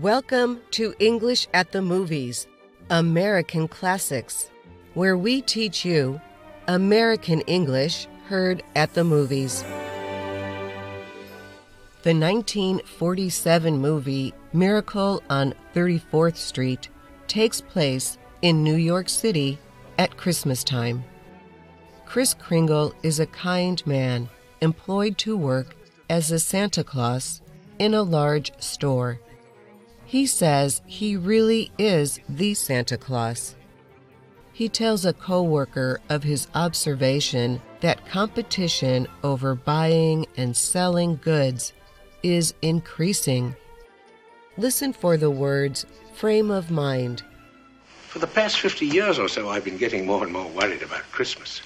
Welcome to English at the Movies, American Classics, where we teach you American English heard at the movies. The 1947 movie Miracle on 34th Street takes place in New York City at Christmas time. Kris Kringle is a kind man employed to work as a Santa Claus in a large store. He says he really is the Santa Claus. He tells a coworker of his observation that competition over buying and selling goods is increasing. Listen for the words frame of mind. For the past 50 years or so, I've been getting more and more worried about Christmas.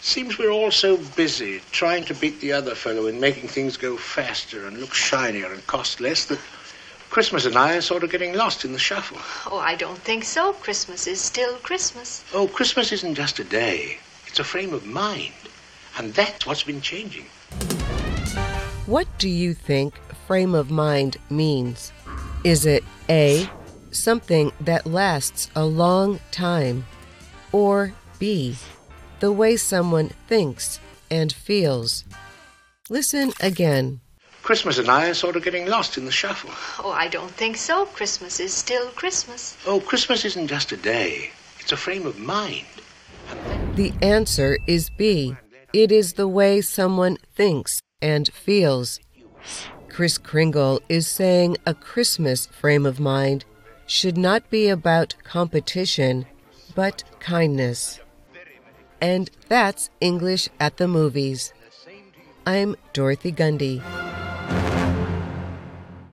Seems we're all so busy trying to beat the other fellow in making things go faster and look shinier and cost less that Christmas and I are sort of getting lost in the shuffle. Oh, I don't think so. Christmas is still Christmas. Oh, Christmas isn't just a day, it's a frame of mind. And that's what's been changing. What do you think frame of mind means? Is it A, something that lasts a long time, or B, the way someone thinks and feels? Listen again. Christmas and I are sort of getting lost in the shuffle. Oh, I don't think so. Christmas is still Christmas. Oh, Christmas isn't just a day, it's a frame of mind. The answer is B. It is the way someone thinks and feels. Kris Kringle is saying a Christmas frame of mind should not be about competition, but kindness. And that's English at the movies. I'm Dorothy Gundy.